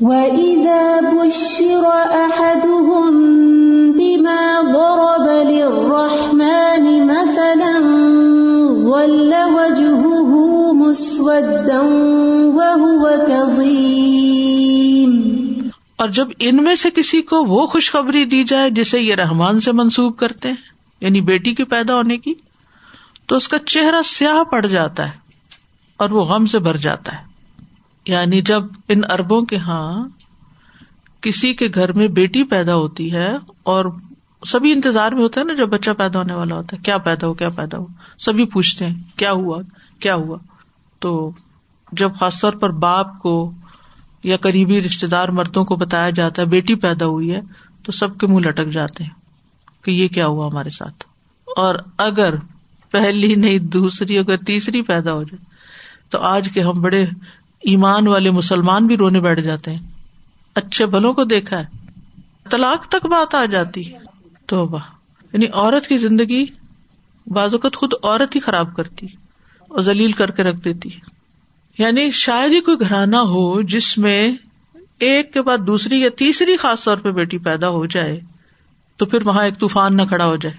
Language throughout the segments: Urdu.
وَإِذَا بُشِّرَ أَحَدُهُم بِمَا ضَرَبَ لِلرَّحْمَنِ مَثَلًا ظَلَّ وَجْهُهُ مُسْوَدًّا وَهُوَ كَظِيمٌ اور جب ان میں سے کسی کو وہ خوشخبری دی جائے جسے یہ رحمان سے منسوب کرتے ہیں یعنی بیٹی کے پیدا ہونے کی، تو اس کا چہرہ سیاہ پڑ جاتا ہے اور وہ غم سے بھر جاتا ہے۔ یعنی جب ان اربوں کے ہاں کسی کے گھر میں بیٹی پیدا ہوتی ہے اور سبھی انتظار میں ہوتا ہے نا جب بچہ پیدا ہونے والا ہوتا ہے، کیا پیدا ہو، کیا پیدا ہو؟ سبھی پوچھتے ہیں، کیا ہوا؟ کیا ہوا؟ تو جب خاص طور پر باپ کو یا قریبی رشتے دار مردوں کو بتایا جاتا ہے بیٹی پیدا ہوئی ہے، تو سب کے منہ لٹک جاتے ہیں کہ یہ کیا ہوا ہمارے ساتھ؟ اور اگر پہلی نہیں، دوسری، اگر تیسری پیدا ہو جائے، تو آج کے ہم بڑے ایمان والے مسلمان بھی رونے بیٹھ جاتے ہیں۔ اچھے بلوں کو دیکھا ہے۔ طلاق تک بات آ جاتی۔ تو واہ یعنی عورت کی زندگی بازوقت خود عورت ہی خراب کرتی اور ذلیل کر کے رکھ دیتی۔ ہے یعنی شاید ہی کوئی گھرانا ہو جس میں ایک کے بعد دوسری یا تیسری خاص طور پہ بیٹی پیدا ہو جائے تو پھر وہاں ایک طوفان نہ کھڑا ہو جائے۔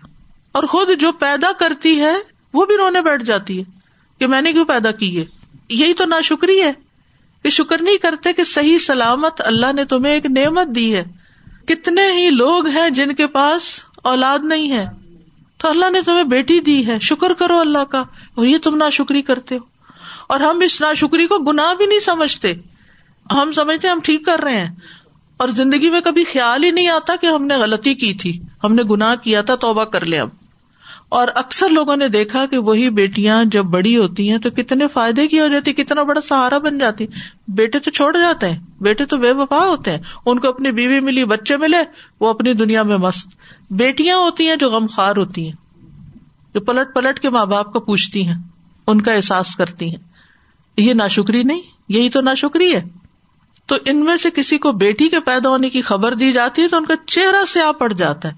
اور خود جو پیدا کرتی ہے وہ بھی رونے بیٹھ جاتی ہے کہ میں نے کیوں پیدا کی ہے؟ یہی تو نا شکری ہے۔ کہ شکر نہیں کرتے کہ صحیح سلامت اللہ نے تمہیں ایک نعمت دی ہے۔ کتنے ہی لوگ ہیں جن کے پاس اولاد نہیں ہے۔ تو اللہ نے تمہیں بیٹی دی ہے۔ شکر کرو اللہ کا۔ اور یہ تم نا شکری کرتے ہو۔ اور ہم اس نا شکری کو گناہ بھی نہیں سمجھتے۔ ہم سمجھتے ہم ٹھیک کر رہے ہیں۔ اور زندگی میں کبھی خیال ہی نہیں آتا کہ ہم نے غلطی کی تھی۔ ہم نے گناہ کیا تھا، توبہ کر لے اب۔ اور اکثر لوگوں نے دیکھا کہ وہی بیٹیاں جب بڑی ہوتی ہیں تو کتنے فائدے کی ہو جاتی، کتنا بڑا سہارا بن جاتی۔ بیٹے تو چھوڑ جاتے ہیں، بیٹے تو بے وفا ہوتے ہیں۔ ان کو اپنی بیوی ملی، بچے ملے، وہ اپنی دنیا میں مست۔ بیٹیاں ہوتی ہیں جو غم خوار ہوتی ہیں، جو پلٹ پلٹ کے ماں باپ کو پوچھتی ہیں، ان کا احساس کرتی ہیں۔ یہ ناشکری نہیں، یہی تو ناشکری ہے۔ تو ان میں سے کسی کو بیٹی کے پیدا ہونے کی خبر دی جاتی ہے تو ان کا چہرہ سیاہ پڑ جاتا ہے۔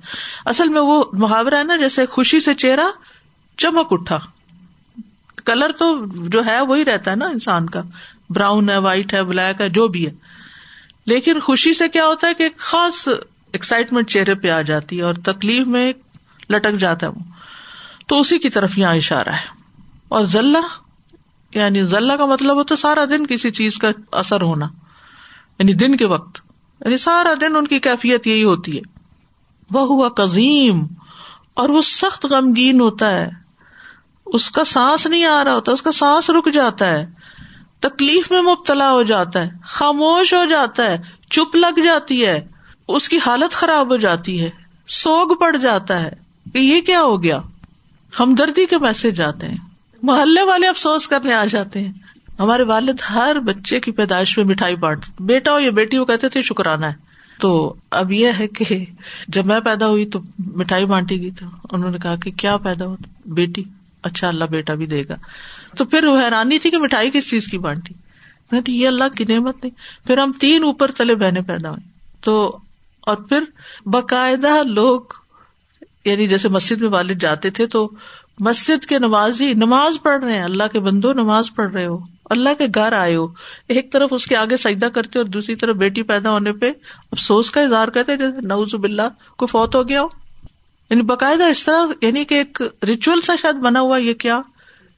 اصل میں وہ محاورہ ہے نا، جیسے خوشی سے چہرہ چمک اٹھا۔ کلر تو جو ہے وہی رہتا ہے نا انسان کا۔ براؤن ہے، وائٹ ہے، بلیک ہے، جو بھی ہے۔ لیکن خوشی سے کیا ہوتا ہے کہ ایک خاص ایکسائٹمنٹ چہرے پہ آ جاتی ہے اور تکلیف میں لٹک جاتا ہے وہ۔ تو اسی کی طرف یہاں اشارہ ہے۔ اور ذلہ یعنی ذلہ کا مطلب ہوتا ہے سارا دن کسی چیز کا اثر ہونا۔ یعنی دن کے وقت یعنی سارا دن ان کی کیفیت یہی ہوتی ہے۔ وہ ہوا کزیم اور وہ سخت غمگین ہوتا ہے۔ اس کا سانس نہیں آ رہا ہوتا، اس کا سانس رک جاتا ہے۔ تکلیف میں مبتلا ہو جاتا ہے، خاموش ہو جاتا ہے، چپ لگ جاتی ہے۔ اس کی حالت خراب ہو جاتی ہے، سوگ پڑ جاتا ہے۔ کہ یہ کیا ہو گیا؟ ہمدردی کے میسج آتے ہیں۔ محلے والے افسوس کرنے آ جاتے ہیں۔ ہمارے والد ہر بچے کی پیدائش میں مٹھائی بانٹ بیٹا ہو یا بیٹی وہ کہتے تھے شکرانا ہے۔ تو اب یہ ہے کہ جب میں پیدا ہوئی تو مٹھائی بانٹی گئی تو انہوں نے کہا کہ کیا پیدا ہو بیٹی اچھا اللہ بیٹا بھی دے گا۔ تو پھر وہ حیرانی تھی کہ مٹھائی کس چیز کی بانٹی۔ یہ اللہ کی نعمت نہیں۔ پھر ہم تین اوپر تلے بہنے پیدا ہوئی تو اور پھر باقاعدہ لوگ یعنی جیسے مسجد میں والد جاتے تھے تو مسجد کے نمازی، نماز پڑھ رہے ہیں۔ اللہ کے بندو نماز پڑھ رہے ہو۔ اللہ کے گھر آئے ہو۔ ایک طرف اس کے آگے سجدہ کرتے اور دوسری طرف بیٹی پیدا ہونے پہ افسوس کا اظہار کرتے جیسے نوز اللہ کو فوت ہو گیا ہو۔ یعنی باقاعدہ اس طرح یعنی کہ ایک ریچول سا شاید بنا ہوا یہ کیا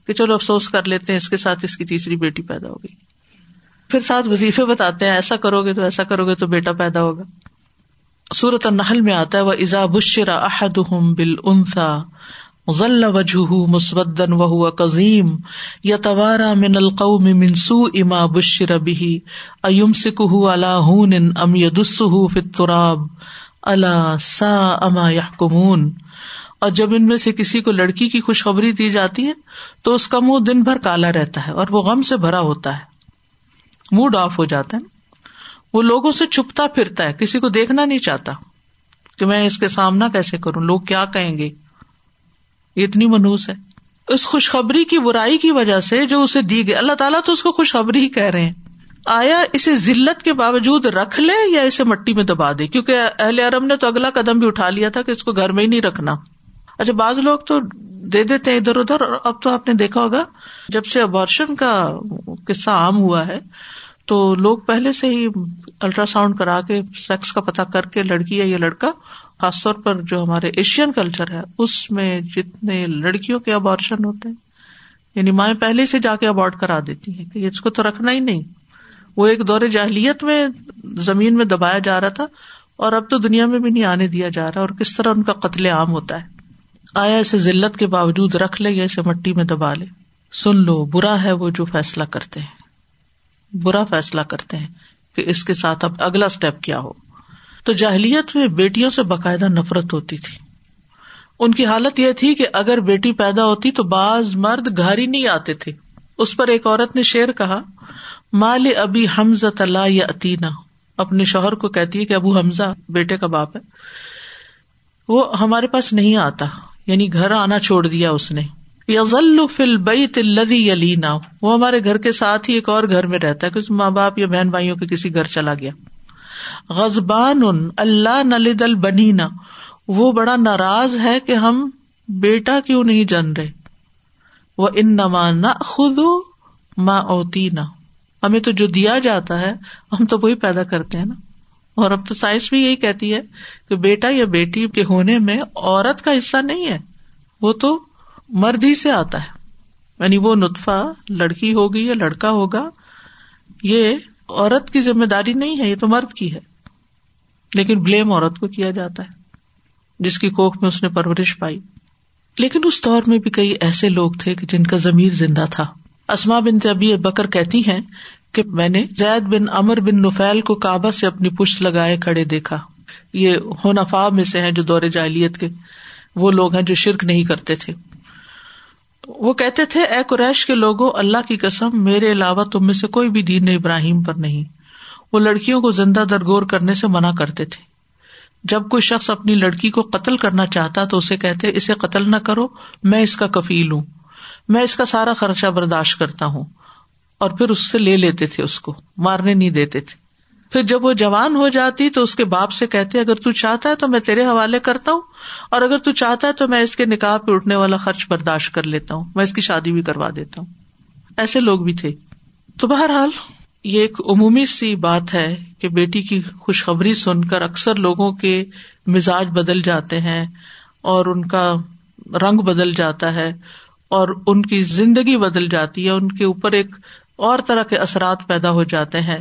کہ چلو افسوس کر لیتے ہیں، اس کے ساتھ اس کی تیسری بیٹی پیدا ہوگی پھر ساتھ وظیفے بتاتے ہیں، ایسا کرو گے تو ایسا کرو گے تو بیٹا پیدا ہوگا۔ سورت النحل میں آتا ہے وہ ایزا بشرا احد بل انسا ضل وجہ مسودن و قزیم یا توارا من القوم من سوء ما بشر به ایمسکه على هون ام يدسه في التراب، الا ساء ما يحكمون اور جب ان میں سے کسی کو لڑکی کی خوشخبری دی جاتی ہے، تو اس کا منہ دن بھر کالا رہتا ہے اور وہ غم سے بھرا ہوتا ہے۔ موڈ آف ہو جاتا ہے۔ وہ لوگوں سے چھپتا پھرتا ہے، کسی کو دیکھنا نہیں چاہتا کہ میں اس کے سامنا کیسے کروں، لوگ کیا کہیں گے؟ یہ اتنی منوس ہے۔ اس خوشخبری کی برائی کی وجہ سے جو اسے دی گئی، اللہ تعالیٰ تو اس کو خوشخبری ہی کہہ رہے ہیں۔ آیا اسے ذلت کے باوجود رکھ لے یا اسے مٹی میں دبا دے؟ کیونکہ اہل عرب نے تو اگلا قدم بھی اٹھا لیا تھا کہ اس کو گھر میں ہی نہیں رکھنا۔ اچھا بعض لوگ تو دے دیتے ہیں ادھر ادھر۔ اب تو آپ نے دیکھا ہوگا، جب سے ابارشن کا قصہ عام ہوا ہے، تو لوگ پہلے سے ہی الٹرا ساؤنڈ کرا کے سیکس کا پتا کر کے لڑکی یا لڑکا خاص طور پر جو ہمارے ایشین کلچر ہے، اس میں جتنے لڑکیوں کے ابارشن ہوتے ہیں یعنی مائیں پہلے سے جا کے ابارٹ کرا دیتی ہیں کہ اس کو تو رکھنا ہی نہیں۔ وہ ایک دور جاہلیت میں زمین میں دبایا جا رہا تھا اور اب تو دنیا میں بھی نہیں آنے دیا جا رہا اور کس طرح ان کا قتل عام ہوتا ہے۔ آیا اسے ذلت کے باوجود رکھ لے یا اسے مٹی میں دبا لے۔ سن لو، برا ہے وہ جو فیصلہ کرتے ہیں۔ برا فیصلہ کرتے ہیں کہ اس کے ساتھ اب اگلا اسٹیپ کیا ہو۔ تو جاہلیت میں بیٹیوں سے باقاعدہ نفرت ہوتی تھی۔ ان کی حالت یہ تھی کہ اگر بیٹی پیدا ہوتی تو بعض مرد گھر ہی نہیں آتے تھے۔ اس پر ایک عورت نے شیر کہا، مال ابھی حمزہ اللہ یا اتینا اپنے شوہر کو کہتی ہے کہ ابو حمزہ بیٹے کا باپ ہے۔ وہ ہمارے پاس نہیں آتا یعنی گھر آنا چھوڑ دیا اس نے۔ یزل فل بئی تلدی یلینا۔ وہ ہمارے گھر کے ساتھ ہی ایک اور گھر میں رہتا ہے ماں باپ یا بہن بھائیوں کے کسی گھر چلا گیا۔ غزبان اللہ نلد البنینا وہ بڑا ناراض ہے کہ ہم بیٹا کیوں نہیں جن رہے۔ وہ ان نما نہ خود ماں اوتی نہ ہمیں تو جو دیا جاتا ہے، ہم تو وہی پیدا کرتے ہیں نا۔ اور اب تو سائنس بھی یہی کہتی ہے کہ بیٹا یا بیٹی کے ہونے میں عورت کا حصہ نہیں ہے۔ وہ تو مرد ہی سے آتا ہے۔ یعنی وہ نطفہ، لڑکی ہوگی یا لڑکا ہوگا، یہ عورت کی ذمہ داری نہیں ہے، یہ تو مرد کی ہے۔ لیکن بلیم عورت کو کیا جاتا ہے، جس کی کوکھ میں اس نے پرورش پائی۔ لیکن اس دور میں بھی کئی ایسے لوگ تھے کہ جن کا ضمیر زندہ تھا۔ اسما بن طبی بکر کہتی ہیں کہ میں نے زید بن امر بن نفیل کو کعبہ سے اپنی پشت لگائے کھڑے دیکھا۔ یہ ہونفا میں سے ہیں جو دور جاہلیت کے، وہ لوگ ہیں جو شرک نہیں کرتے تھے۔ وہ کہتے تھے، اے قریش کے لوگوں، اللہ کی قسم، میرے علاوہ تم میں سے کوئی بھی دین ابراہیم پر نہیں۔ وہ لڑکیوں کو زندہ درگور کرنے سے منع کرتے تھے۔ جب کوئی شخص اپنی لڑکی کو قتل کرنا چاہتا تو اسے کہتے، اسے قتل نہ کرو، میں اس کا کفیل ہوں۔ میں اس کا سارا خرچہ برداشت کرتا ہوں۔ اور پھر اس سے لے لیتے تھے اس کو، مارنے نہیں دیتے تھے۔ پھر جب وہ جوان ہو جاتی تو اس کے باپ سے کہتے اگر تو چاہتا ہے تو میں تیرے حوالے کرتا ہوں، اور اگر تو چاہتا ہے تو میں اس کے نکاح پہ اٹھنے والا خرچ برداشت کر لیتا ہوں، میں اس کی شادی بھی کروا دیتا ہوں۔ ایسے لوگ بھی تھے۔ تو بہرحال، یہ ایک عمومی سی بات ہے کہ بیٹی کی خوشخبری سن کر اکثر لوگوں کے مزاج بدل جاتے ہیں اور ان کا رنگ بدل جاتا ہے اور ان کی زندگی بدل جاتی ہے، ان کے اوپر ایک اور طرح کے اثرات پیدا ہو جاتے ہیں۔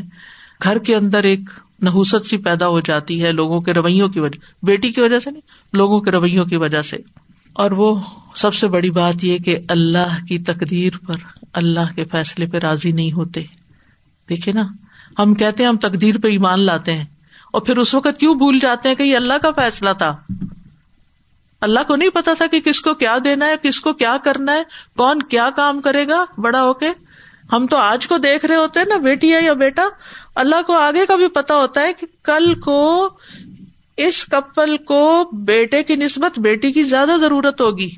گھر کے اندر ایک نحوست سی پیدا ہو جاتی ہے لوگوں کے رویوں کی وجہ بیٹی کی وجہ سے نہیں، لوگوں کے رویوں کی وجہ سے۔ اور وہ سب سے بڑی بات یہ کہ اللہ کی تقدیر پر اللہ کے فیصلے پہ راضی نہیں ہوتے۔ دیکھے نا، ہم کہتے ہیں ہم تقدیر پہ ایمان لاتے ہیں، اور پھر اس وقت کیوں بھول جاتے ہیں کہ یہ اللہ کا فیصلہ تھا؟ اللہ کو نہیں پتا تھا کہ کس کو کیا دینا ہے، کس کو کیا کرنا ہے، کون کیا کام کرے گا، بڑا ہو کے ہم تو آج کو دیکھ رہے ہوتے ہیں نا، بیٹی ہے یا بیٹا؟ اللہ کو آگے کا بھی پتا ہوتا ہے کہ کل کو، اس کپل کو بیٹے کی نسبت بیٹی کی زیادہ ضرورت ہوگی۔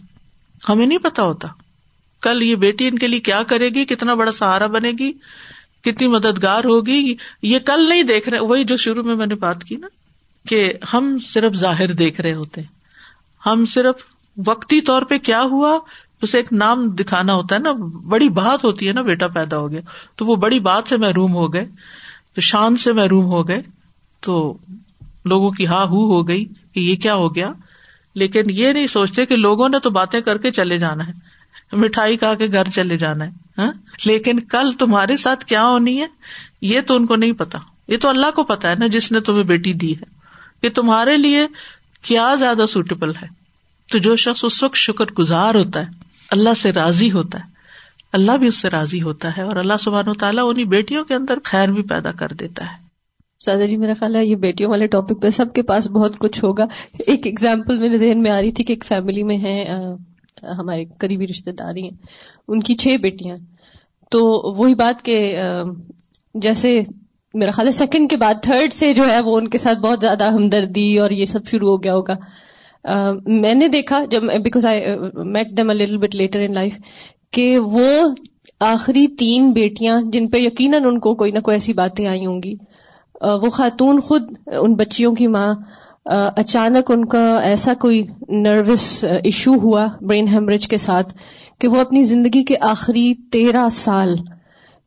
ہمیں نہیں پتا ہوتا۔ کل یہ بیٹی ان کے لیے کیا کرے گی؟ کتنا بڑا سہارا بنے گی؟ کتنی مددگار ہوگی؟ یہ کل نہیں دیکھ رہے، وہی جو شروع میں میں نے بات کی نا، کہ ہم صرف ظاہر دیکھ رہے ہوتے۔ ہم صرف وقتی طور پہ کیا ہوا؟ اسے ایک نام دکھانا ہوتا ہے نا، بڑی بات ہوتی ہے نا، بیٹا پیدا ہو گیا۔ تو وہ بڑی بات سے محروم ہو گئے، تو شان سے محروم ہو گئے۔ تو لوگوں کی ہا ہو ہو گئی کہ یہ کیا ہو گیا۔ لیکن یہ نہیں سوچتے کہ لوگوں نے تو باتیں کر کے چلے جانا ہے۔ مٹھائی کھا کے گھر چلے جانا ہے ہاں۔ لیکن کل تمہارے ساتھ کیا ہونی ہے، یہ تو ان کو نہیں پتا۔ یہ تو اللہ کو پتا ہے نا، جس نے تمہیں بیٹی دی ہے۔ کہ تمہارے لیے کیا زیادہ سوٹیبل ہے۔ تو جو شخص اس وقت شکر گزار ہوتا ہے اللہ سے راضی ہوتا ہے۔ اللہ بھی اس سے راضی ہوتا ہے اور اللہ سبحان و تعالیٰ انہیں بیٹیوں کے اندر خیر بھی پیدا کر دیتا ہے۔ سادہ جی میرا خیال ہے یہ بیٹیوں والے ٹاپک پہ سب کے پاس بہت کچھ ہوگا۔ ایک ایگزامپل میرے ذہن میں آ رہی تھی کہ ایک فیملی میں ہے ہمارے قریبی رشتے داری ہیں۔ ان کی چھ بیٹیاں۔ تو وہی بات کہ جیسے میرا خیال ہے سیکنڈ کے بعد تھرڈ سے جو ہے وہ ان کے ساتھ بہت زیادہ ہمدردی اور یہ سب شروع ہو گیا ہوگا۔ میں نے دیکھا جب because I met them little bit later in life کہ وہ آخری تین بیٹیاں جن پہ یقیناً ان کو کوئی نہ کوئی ایسی باتیں آئی ہوں گی۔ وہ خاتون خود ان بچیوں کی ماں اچانک ان کا ایسا کوئی نروس ایشو ہوا برین ہیمریج کے ساتھ کہ وہ اپنی زندگی کے آخری تیرہ سال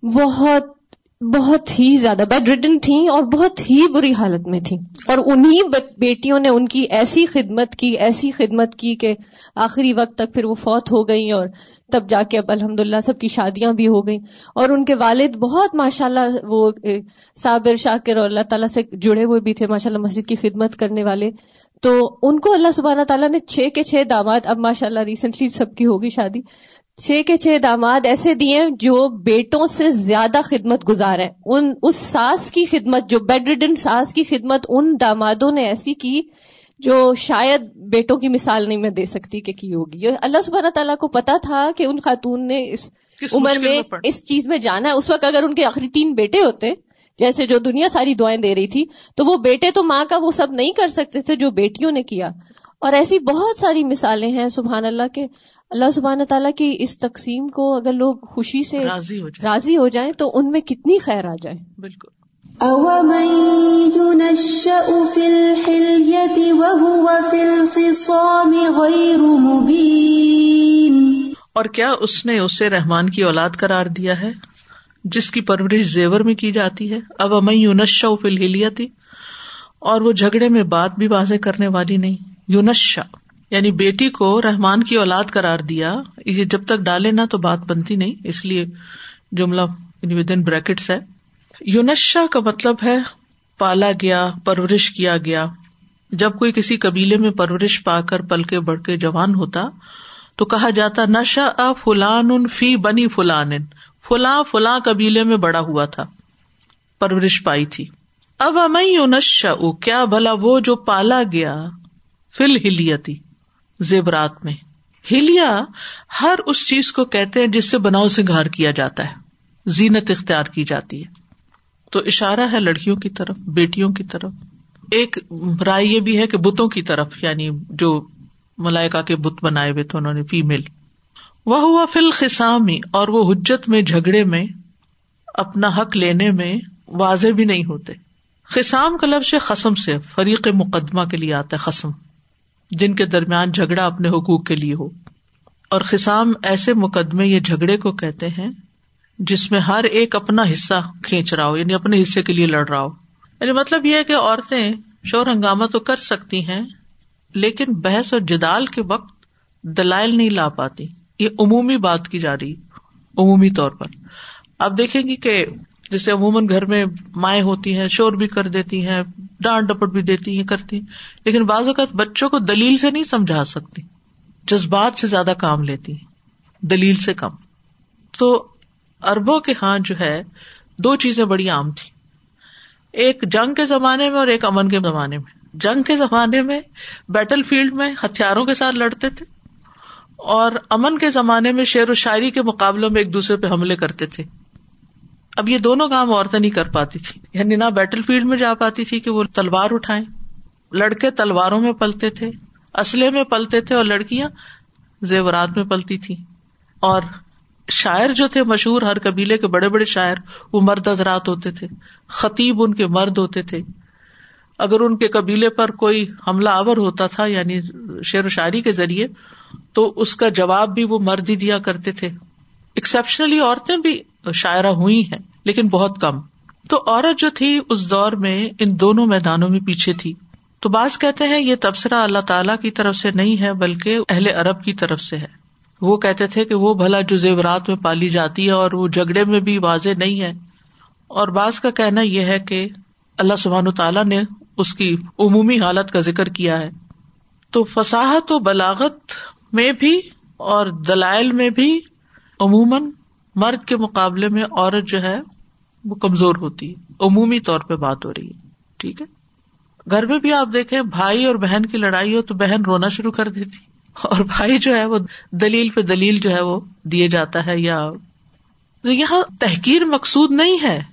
بہت بہت ہی زیادہ بیڈ ریڈن تھیں اور بہت ہی بری حالت میں تھیں۔ اور انہی بیٹیوں نے ان کی ایسی خدمت کی، ایسی خدمت کی کہ آخری وقت تک پھر وہ فوت ہو گئی اور تب جا کے اب الحمد سب کی شادیاں بھی ہو گئیں۔ اور ان کے والد بہت ماشاء اللہ وہ صابر، شاکر اور اللہ تعالیٰ سے جڑے ہوئے بھی تھے ماشاء اللہ مسجد کی خدمت کرنے والے۔ تو ان کو اللہ سبحانہ تعالیٰ نے چھ کے چھ داماد، اب ماشاء اللہ ریسنٹلی سب کی ہوگی شادی۔ چھ کے چھ داماد ایسے دیے جو بیٹوں سے زیادہ خدمت گزار ہیں۔ ان اس ساس کی خدمت جو بیڈ ریڈن ساس کی خدمت ان دامادوں نے ایسی کی جو شاید بیٹوں کی مثال نہیں میں دے سکتی کہ کی ہوگی۔ اللہ سبحانہ تعالیٰ کو پتا تھا کہ ان خاتون نے اس عمر میں اس چیز میں جانا ہے۔ اس وقت اگر ان کے آخری تین بیٹے ہوتے جیسے جو دنیا ساری دعائیں دے رہی تھی تو وہ بیٹے تو ماں کا وہ سب نہیں کر سکتے تھے جو بیٹیوں نے کیا۔ اور ایسی بہت ساری مثالیں ہیں سبحان اللہ کے اللہ سبحانہ تعالیٰ کی اس تقسیم کو اگر لوگ خوشی سے راضی ہو جائیں۔ راضی ہو جائیں تو ان میں کتنی خیر آ جائے۔ بالکل۔ أَوَمَن يُنَشَّأُ فِي الْحِلْيَةِ وَهُوَ فِي الْخِصَامِ غَيْرُ مُبِينٍ۔ اور کیا اس نے اسے رحمان کی اولاد قرار دیا ہے جس کی پرورش زیور میں کی جاتی ہے؟ اب امئی یونشا فی الحلیتی اور وہ جھگڑے میں بات بھی واضح کرنے والی نہیں۔ یونشا یعنی بیٹی کو رحمان کی اولاد قرار دیا یہ جب تک ڈالے نا تو بات بنتی نہیں، اس لیے جملہ ود ان بریکٹس ہے۔ یونشا کا مطلب ہے پالا گیا، پرورش کیا گیا۔ جب کوئی کسی قبیلے میں پرورش پا کر پل کے بڑھ کے جوان ہوتا، تو کہا جاتا نشا ا فلان ان فی بنی فلان۔ فلاں فلاں قبیلے میں بڑا ہوا تھا، پرورش پائی تھی۔ اب امئی نشا کیا بھلا وہ جو پالا گیا فل ہلیتی زیورات میں۔ ہلیا ہر اس چیز کو کہتے ہیں جس سے بناؤ سنگھار کیا جاتا ہے، زینت اختیار کی جاتی ہے۔ تو اشارہ ہے لڑکیوں کی طرف، بیٹیوں کی طرف۔ ایک رائے یہ بھی ہے کہ بتوں کی طرف یعنی جو ملائکا کے بت بنائے ہوئے تھے، انہوں نے فیمل وہ ہوا فل خسامی اور وہ حجت میں، جھگڑے میں، اپنا حق لینے میں واضح بھی نہیں ہوتے۔ خسام کا لفظ قسم سے، فریق مقدمہ کے لیے آتا ہے قسم جن کے درمیان جھگڑا اپنے حقوق کے لیے ہو۔ اور خسام ایسے مقدمے یا جھگڑے کو کہتے ہیں جس میں ہر ایک اپنا حصہ کھینچ رہا ہو یعنی اپنے حصے کے لیے لڑ رہا ہو۔ یعنی مطلب یہ ہے کہ عورتیں شور ہنگامہ تو کر سکتی ہیں، لیکن بحث اور جدال کے وقت دلائل نہیں لا پاتی۔ یہ عمومی بات کی جا رہی، عمومی طور پر۔ اب دیکھیں گی کہ جیسے عموماً گھر میں مائیں ہوتی ہیں، شور بھی کر دیتی ہیں ڈانٹ ڈپٹ بھی دیتی ہیں، کرتی لیکن بعض اوقات بچوں کو دلیل سے نہیں سمجھا سکتی۔ جذبات سے زیادہ کام لیتی ہیں۔ دلیل سے کم۔ تو اربوں کے ہاں جو ہے، دو چیزیں بڑی عام تھی ایک جنگ کے زمانے میں اور ایک امن کے زمانے میں۔ جنگ کے زمانے میں بیٹل فیلڈ میں ہتھیاروں کے ساتھ لڑتے تھے۔ اور امن کے زمانے میں شعر و شاعری کے مقابلوں میں ایک دوسرے پہ حملے کرتے تھے۔ اب یہ دونوں کام عورتیں نہیں کر پاتی تھی۔ یعنی نہ بیٹل فیلڈ میں جا پاتی تھی کہ وہ تلوار اٹھائے لڑکے تلواروں میں پلتے تھے، اسلحے میں پلتے تھے اور لڑکیاں زیورات میں پلتی تھی اور شاعر جو تھے، مشہور ہر قبیلے کے بڑے بڑے شاعر، وہ مرد حضرات ہوتے تھے۔ خطیب ان کے مرد ہوتے تھے۔ اگر ان کے قبیلے پر کوئی حملہ آور ہوتا تھا یعنی شعر و شاعری کے ذریعے، تو اس کا جواب بھی وہ مرد ہی دیا کرتے تھے۔ ایکسپشنلی عورتیں بھی شاعرہ ہوئی ہیں، لیکن بہت کم۔ تو عورت جو تھی، اس دور میں ان دونوں میدانوں میں پیچھے تھی۔ تو بعض کہتے ہیں، یہ تبصرہ اللہ تعالیٰ کی طرف سے نہیں ہے، بلکہ اہل عرب کی طرف سے ہے۔ وہ کہتے تھے کہ وہ بھلا جو زیورات میں پالی جاتی ہے اور وہ جھگڑے میں بھی واضح نہیں ہے۔ اور بعض کا کہنا یہ ہے کہ اللہ سبحان تعالیٰ نے اس کی عمومی حالت کا ذکر کیا ہے۔ تو فساحت و بلاغت میں بھی اور دلائل میں بھی، عموماً مرد کے مقابلے میں عورت جو ہے وہ کمزور ہوتی ہے۔ عمومی طور پہ بات ہو رہی ہے۔ ٹھیک ہے؟ گھر میں بھی آپ دیکھیں، بھائی اور بہن کی لڑائی ہو تو بہن رونا شروع کر دیتی۔ اور بھائی جو ہے وہ دلیل پہ دلیل جو ہے وہ دیے جاتا ہے یا یہاں تحقیر مقصود نہیں ہے۔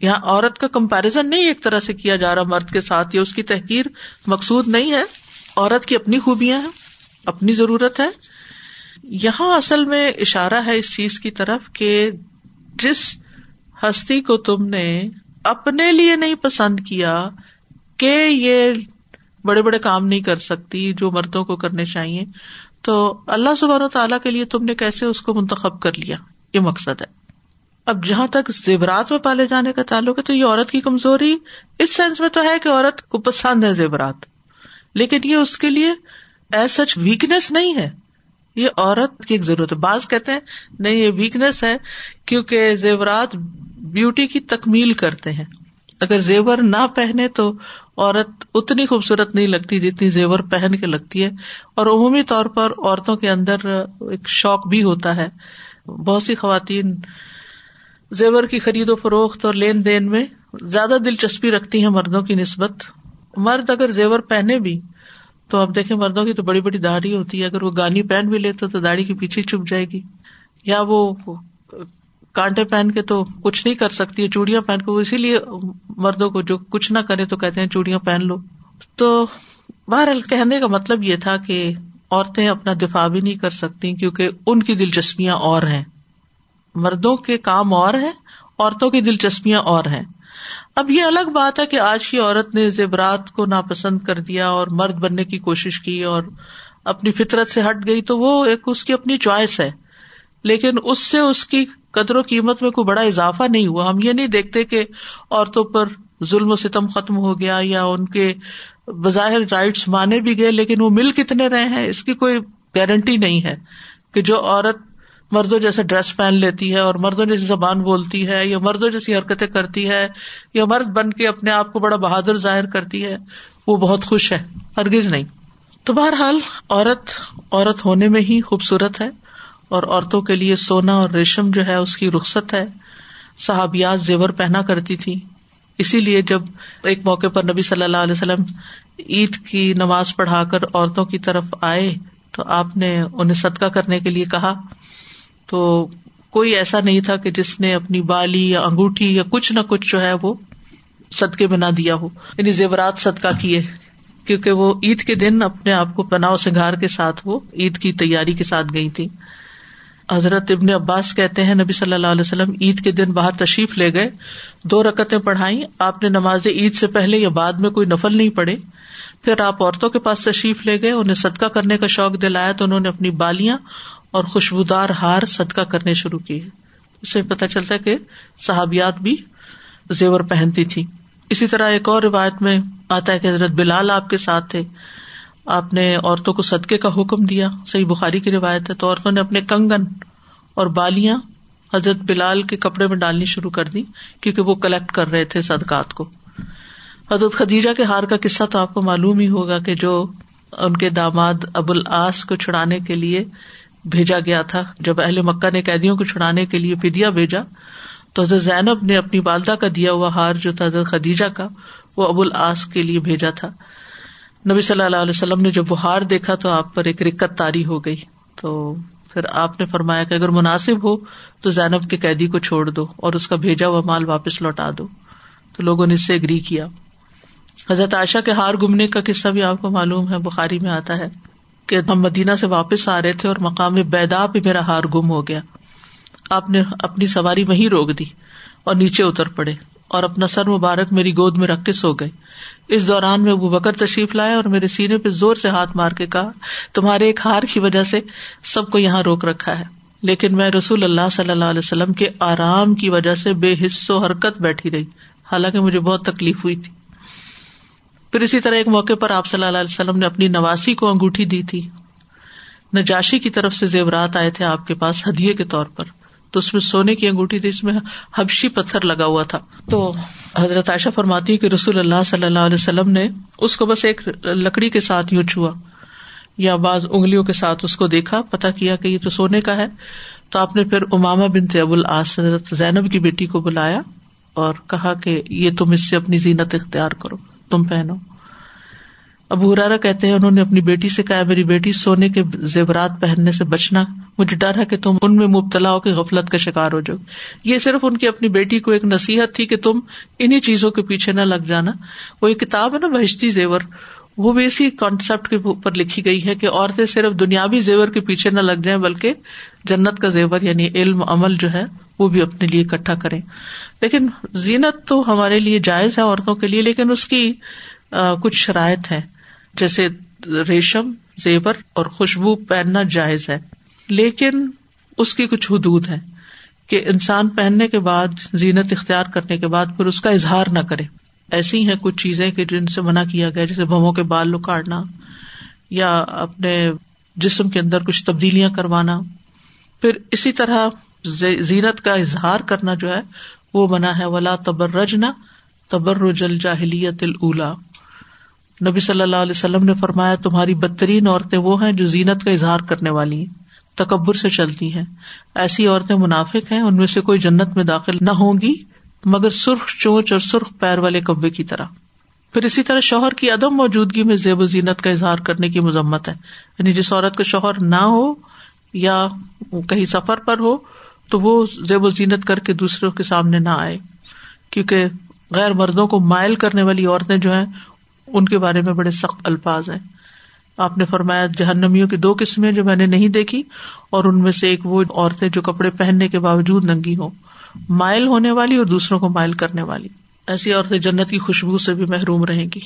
یہاں عورت کا کمپیرزن نہیں ایک طرح سے کیا جا رہا مرد کے ساتھ، یا اس کی تحقیر مقصود نہیں ہے۔ عورت کی اپنی خوبیاں ہیں، اپنی ضرورت ہے۔ یہاں اصل میں اشارہ ہے اس چیز کی طرف کہ جس ہستی کو تم نے اپنے لیے نہیں پسند کیا، کہ یہ بڑے بڑے کام نہیں کر سکتی جو مردوں کو کرنے چاہیے، تو اللہ سبحانہ تعالیٰ کے لیے تم نے کیسے اس کو منتخب کر لیا؟ یہ مقصد ہے۔ اب جہاں تک زیورات میں پالے جانے کا تعلق ہے، تو یہ عورت کی کمزوری اس سینس میں تو ہے کہ عورت کو پسند ہے زیورات، لیکن یہ اس کے لیے ایز سچ ویکنیس نہیں ہے۔ یہ عورت کی ایک ضرورت ہے۔ بعض کہتے ہیں، نہیں، یہ ویکنیس ہے، کیونکہ زیورات بیوٹی کی تکمیل کرتے ہیں۔ اگر زیور نہ پہنے تو عورت اتنی خوبصورت نہیں لگتی جتنی زیور پہن کے لگتی ہے۔ اور عمومی طور پر عورتوں کے اندر ایک شوق بھی ہوتا ہے۔ بہت سی خواتین زیور کی خرید و فروخت اور لین دین میں زیادہ دلچسپی رکھتی ہیں مردوں کی نسبت۔ مرد اگر زیور پہنے بھی تو اب دیکھیں مردوں کی تو بڑی بڑی داڑھی ہوتی ہے۔ اگر وہ گانی پہن بھی لیتے تو داڑھی کے پیچھے چھپ جائے گی۔ یا وہ کانٹے پہن کے تو کچھ نہیں کر سکتی ہے، چوڑیاں پہن کے۔ اسی لیے مردوں کو جو کچھ نہ کرے تو کہتے ہیں چوڑیاں پہن لو۔ تو بہرحال کہنے کا مطلب یہ تھا کہ عورتیں اپنا دفاع بھی نہیں کر سکتی کیونکہ ان کی دلچسپیاں اور ہیں۔ مردوں کے کام اور ہیں، عورتوں کی دلچسپیاں اور ہیں۔ اب یہ الگ بات ہے کہ آج کی عورت نے زیورات کو ناپسند کر دیا اور مرد بننے کی کوشش کی اور اپنی فطرت سے ہٹ گئی تو وہ ایک اس کی اپنی چوائس ہے۔ لیکن اس سے اس کی قدر و قیمت میں کوئی بڑا اضافہ نہیں ہوا۔ ہم یہ نہیں دیکھتے کہ عورتوں پر ظلم و ستم ختم ہو گیا یا ان کے بظاہر رائٹس مانے بھی گئے، لیکن وہ مل کتنے رہے ہیں، اس کی کوئی گارنٹی نہیں ہے کہ جو عورت مردوں جیسے ڈریس پہن لیتی ہے اور مردوں جیسی زبان بولتی ہے، یا مردوں جیسی حرکتیں کرتی ہے، یا مرد بن کے اپنے آپ کو بڑا بہادر ظاہر کرتی ہے، وہ بہت خوش ہے، ہرگز نہیں۔ تو بہرحال، عورت عورت ہونے میں ہی خوبصورت ہے، اور عورتوں کے لیے سونا اور ریشم جو ہے، اس کی رخصت ہے۔ صحابیات زیور پہنا کرتی تھی اسی لیے جب ایک موقع پر نبی صلی اللہ علیہ وسلم عید کی نماز پڑھا کر عورتوں کی طرف آئے، تو آپ نے انہیں صدقہ کرنے کے لیے کہا تو کوئی ایسا نہیں تھا کہ جس نے اپنی بالی یا انگوٹھی یا کچھ نہ کچھ جو ہے وہ صدقے میں نہ دیا ہو۔ یعنی زیورات صدقہ کیے۔ کیونکہ وہ عید کے دن اپنے آپ کو پناؤ سنگار کے ساتھ وہ عید کی تیاری کے ساتھ گئی تھی۔ حضرت ابن عباس کہتے ہیں، نبی صلی اللہ علیہ وسلم عید کے دن باہر تشریف لے گئے، دو رکتیں پڑھائی آپ نے نماز عید سے پہلے یا بعد میں کوئی نفل نہیں پڑے پھر آپ عورتوں کے پاس تشریف لے گئے، انہیں صدقہ کرنے کا شوق دلایا تو انہوں نے اپنی بالیاں اور خوشبودار ہار صدقہ کرنے شروع کیے اس سے پتا چلتا ہے کہ صحابیات بھی زیور پہنتی تھی اسی طرح ایک اور روایت میں آتا ہے کہ حضرت بلال آپ کے ساتھ تھے۔ آپ نے عورتوں کو صدقے کا حکم دیا۔ صحیح بخاری کی روایت ہے تو عورتوں نے اپنے کنگن اور بالیاں حضرت بلال کے کپڑے میں ڈالنی شروع کر دی کیونکہ وہ کلیکٹ کر رہے تھے صدقات کو۔ حضرت خدیجہ کے ہار کا قصہ تو آپ کو معلوم ہی ہوگا کہ جو ان کے داماد ابو العاص کو چھڑانے کے لیے بھیجا گیا تھا۔ جب اہل مکہ نے قیدیوں کو چھڑانے کے لیے فدیا بھیجا، تو حضرت زینب نے اپنی والدہ کا دیا ہوا ہار، جو تھا حضرت خدیجہ کا، وہ ابو العاص کے لیے بھیجا تھا۔ نبی صلی اللہ علیہ وسلم نے جب وہ ہار دیکھا، تو آپ پر ایک رکت تاری ہو گئی۔ تو پھر آپ نے فرمایا کہ اگر مناسب ہو، تو زینب کے قیدی کو چھوڑ دو اور اس کا بھیجا ہوا مال واپس لوٹا دو۔ تو لوگوں نے اس سے اگری کیا۔ حضرت عائشہ کے ہار گمنے کا قصہ بھی آپ کو معلوم ہے، بخاری میں آتا ہے۔ کہ ہم مدینہ سے واپس آ رہے تھے اور مقام بیدا پہ میرا ہار گم ہو گیا۔ آپ نے اپنی سواری وہیں روک دی اور نیچے اتر پڑے اور اپنا سر مبارک میری گود میں رکھ کے سو گئے۔ اس دوران میں ابو بکر تشریف لائے اور میرے سینے پہ زور سے ہاتھ مار کے کہا، تمہارے ایک ہار کی وجہ سے سب کو یہاں روک رکھا ہے۔ لیکن میں رسول اللہ صلی اللہ علیہ وسلم کے آرام کی وجہ سے بے حص و حرکت بیٹھی رہی۔ حالانکہ مجھے بہت تکلیف ہوئی تھی۔ پھر اسی طرح ایک موقع پر آپ صلی اللہ علیہ وسلم نے اپنی نواسی کو انگوٹھی دی تھی۔ نجاشی کی طرف سے زیورات آئے تھے آپ کے پاس ہدیے کے طور پر۔ تو اس میں سونے کی انگوٹھی تھی، اس میں حبشی پتھر لگا ہوا تھا۔ تو حضرت عائشہ فرماتی کہ رسول اللہ صلی اللہ علیہ وسلم نے اس کو بس ایک لکڑی کے ساتھ یوں چھوا یا بعض انگلیوں کے ساتھ اس کو دیکھا پتا کیا کہ یہ تو سونے کا ہے۔ تو آپ نے پھر اماما بن ابو العاص، حضرت زینب کی بیٹی کو بلایا اور کہا کہ یہ تم اس سے اپنی زینت اختیار کرو۔ تم پہنو۔ ابو ہرارا کہتے ہیں، انہوں نے اپنی بیٹی سے کہا، میری بیٹی سونے کے زیورات پہننے سے بچنا، مجھے ڈر ہے کہ تم ان میں مبتلا ہو کے غفلت کا شکار ہو جاؤ۔ یہ صرف ان کی اپنی بیٹی کو ایک نصیحت تھی کہ تم انہیں چیزوں کے پیچھے نہ لگ جانا۔ وہ ایک کتاب ہے نا، بہشتی زیور۔ وہ بھی اسی کانسیپٹ کے اوپر لکھی گئی ہے کہ عورتیں صرف دنیاوی زیور کے پیچھے نہ لگ جائیں، بلکہ جنت کا زیور یعنی علم، عمل جو ہے وہ بھی اپنے لیے اکٹھا کرے لیکن زینت تو ہمارے لیے جائز ہے عورتوں کے لیے، لیکن اس کی کچھ شرائط ہے جیسے ریشم، زیور اور خوشبو پہننا جائز ہے۔ لیکن اس کی کچھ حدود ہے کہ انسان پہننے کے بعد، زینت اختیار کرنے کے بعد پھر اس کا اظہار نہ کرے۔ ایسی ہیں کچھ چیزیں کہ جن سے منع کیا گیا، جیسے بھووں کے بال اکاڑنا یا اپنے جسم کے اندر کچھ تبدیلیاں کروانا۔ پھر اسی طرح زینت کا اظہار کرنا جو ہے، وہ منع ہے ولا تبرج نہ تبرج الجاہلیت الا نبی صلی اللہ علیہ وسلم نے فرمایا، تمہاری بدترین عورتیں وہ ہیں جو زینت کا اظہار کرنے والی ہیں، تکبر سے چلتی ہیں۔ ایسی عورتیں منافق ہیں، ان میں سے کوئی جنت میں داخل نہ ہوں گی، مگر سرخ چونچ اور سرخ پیر والے کبے کی طرح۔ پھر اسی طرح شوہر کی عدم موجودگی میں زیب و زینت کا اظہار کرنے کی مذمت ہے۔ یعنی جس عورت کا شوہر نہ ہو یا کہیں سفر پر ہو تو وہ زیب و زینت کر کے دوسروں کے سامنے نہ آئے۔ کیونکہ غیر مردوں کو مائل کرنے والی عورتیں جو ہیں، ان کے بارے میں بڑے سخت الفاظ ہیں۔ آپ نے فرمایا، جہنمیوں کی دو قسمیں جو میں نے نہیں دیکھی، اور ان میں سے ایک وہ عورتیں جو کپڑے پہننے کے باوجود ننگی ہوں۔ مائل ہونے والی اور دوسروں کو مائل کرنے والی۔ ایسی عورتیں جنت کی خوشبو سے بھی محروم رہیں گی۔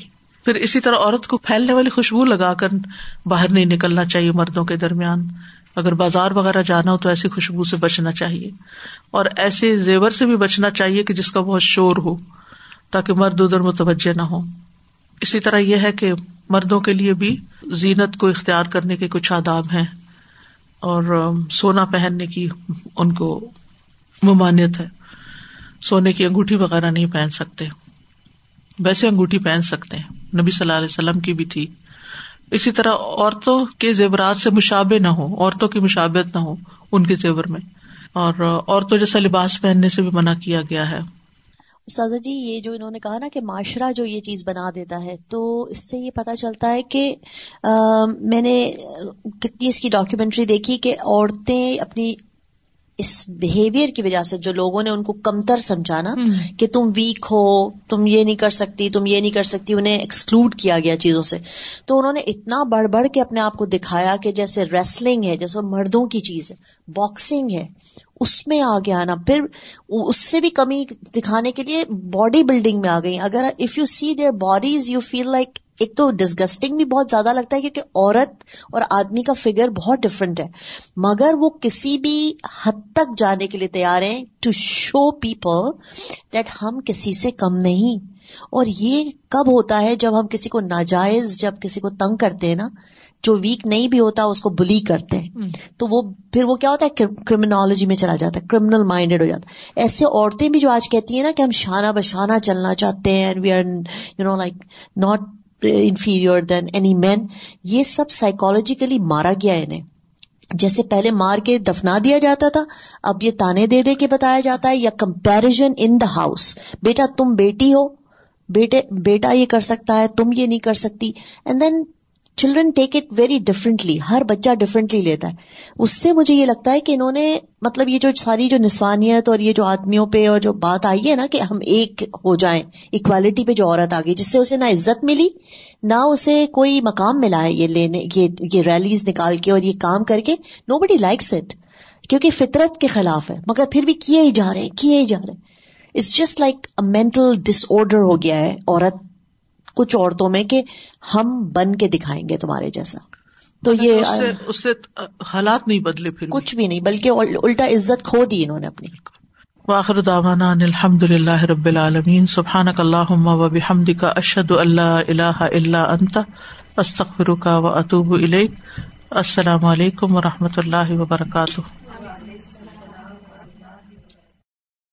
پھر اسی طرح عورت کو پھیلنے والی خوشبو لگا کر باہر نہیں نکلنا چاہیے مردوں کے درمیان۔ اگر بازار وغیرہ جانا ہو تو ایسی خوشبو سے بچنا چاہیے اور ایسے زیور سے بھی بچنا چاہیے کہ جس کا بہت شور ہو تاکہ مرد ادھر متوجہ نہ ہو اسی طرح یہ ہے کہ مردوں کے لیے بھی زینت کو اختیار کرنے کے کچھ آداب ہیں اور سونا پہننے کی ان کو ممانعت ہے۔ سونے کی انگوٹھی وغیرہ نہیں پہن سکتے۔ ویسے انگوٹھی پہن سکتے ہیں۔ نبی صلی اللہ علیہ وسلم کی بھی تھی۔ اسی طرح عورتوں کے زیورات سے مشابے نہ ہو عورتوں کی مشابت نہ ہو ان کے زیور میں۔ اور عورتوں جیسا لباس پہننے سے بھی منع کیا گیا ہے۔ سازا جی یہ جو انہوں نے کہا نا کہ معاشرہ جو یہ چیز بنا دیتا ہے، تو اس سے یہ پتا چلتا ہے کہ میں نے کتنی اس کی ڈاکیومینٹری دیکھی کہ عورتیں اپنی اس بہیویئر کی وجہ سے جو لوگوں نے ان کو کمتر سمجھانا کہ تم ویک ہو تم یہ نہیں کر سکتی تم یہ نہیں کر سکتی انہیں ایکسکلوڈ کیا گیا چیزوں سے۔ تو انہوں نے اتنا بڑھ بڑھ کے اپنے آپ کو دکھایا کہ جیسے ریسلنگ ہے جیسے مردوں کی چیز ہے۔ باکسنگ ہے، اس میں آگے آنا پھر اس سے بھی کمی دکھانے کے لیے باڈی بلڈنگ میں آ گئی۔ اگر if you see their bodies you feel like ایک تو ڈسگسٹنگ بھی بہت زیادہ لگتا ہے کیونکہ عورت اور آدمی کا فگر بہت ڈفرینٹ ہے۔ مگر وہ کسی بھی حد تک جانے کے لیے تیار ہیں ٹو شو پیپل دیٹ ہم کسی سے کم نہیں۔ اور یہ کب ہوتا ہے جب ہم کسی کو ناجائز، جب کسی کو تنگ کرتے ہیں نا؟ جو ویک نہیں بھی ہوتا اس کو بلی کرتے ہیں. تو وہ پھر وہ کیا ہوتا ہے؟ کرمنالوجی میں چلا جاتا ہے. کرمنل مائنڈیڈ ہو جاتا ہے. ایسے عورتیں بھی جو آج کہتی ہیں نا کہ ہم شانہ بشانہ چلنا چاہتے ہیں we are you know like not inferior than any man یہ سب سائیکولوجیکلی مارا گیا انہیں. جیسے پہلے مار کے دفنا دیا جاتا تھا اب یہ تانے دے دے کے بتایا جاتا ہے یا کمپیرزن ان دا ہاؤس بیٹا تم بیٹی ہو بیٹے بیٹا یہ کر سکتا ہے تم یہ نہیں کر سکتی. And then children take it very differently ہر بچہ ڈفرینٹلی لیتا ہے۔ اس سے مجھے یہ لگتا ہے کہ انہوں نے مطلب یہ جو ساری جو نسوانیت اور یہ جو آدمیوں پہ اور جو بات آئی ہے نا کہ ہم ایک ہو جائیں اکوالٹی پہ جو عورت آ گئی جس سے اسے نہ عزت ملی، نہ اسے کوئی مقام ملا ہے یہ لینے، یہ یہ ریلیز نکال کے اور یہ کام کر کے۔ نو بڈی لائکس اٹ کیونکہ فطرت کے خلاف ہے۔ مگر پھر بھی کیے ہی جا رہے ہیں، کیے ہی جا رہے ہیں۔ It's just like mental disorder ہو گیا ہے، عورت کچھ عورتوں میں کہ ہم بن کے دکھائیں گے تمہارے جیسا۔ تو یہ اس سے حالات نہیں بدلے پھر کچھ بھی نہیں بلکہ الٹا عزت کھو دی انہوں نے اپنی۔ واخر دعوانا الحمد للہ رب العالمین۔ سبحانک اللہم و بحمدک اشہد اللہ الہ الا انت استغفرک و اتوب الیک۔ السلام علیکم و رحمۃ اللہ وبرکاتہ۔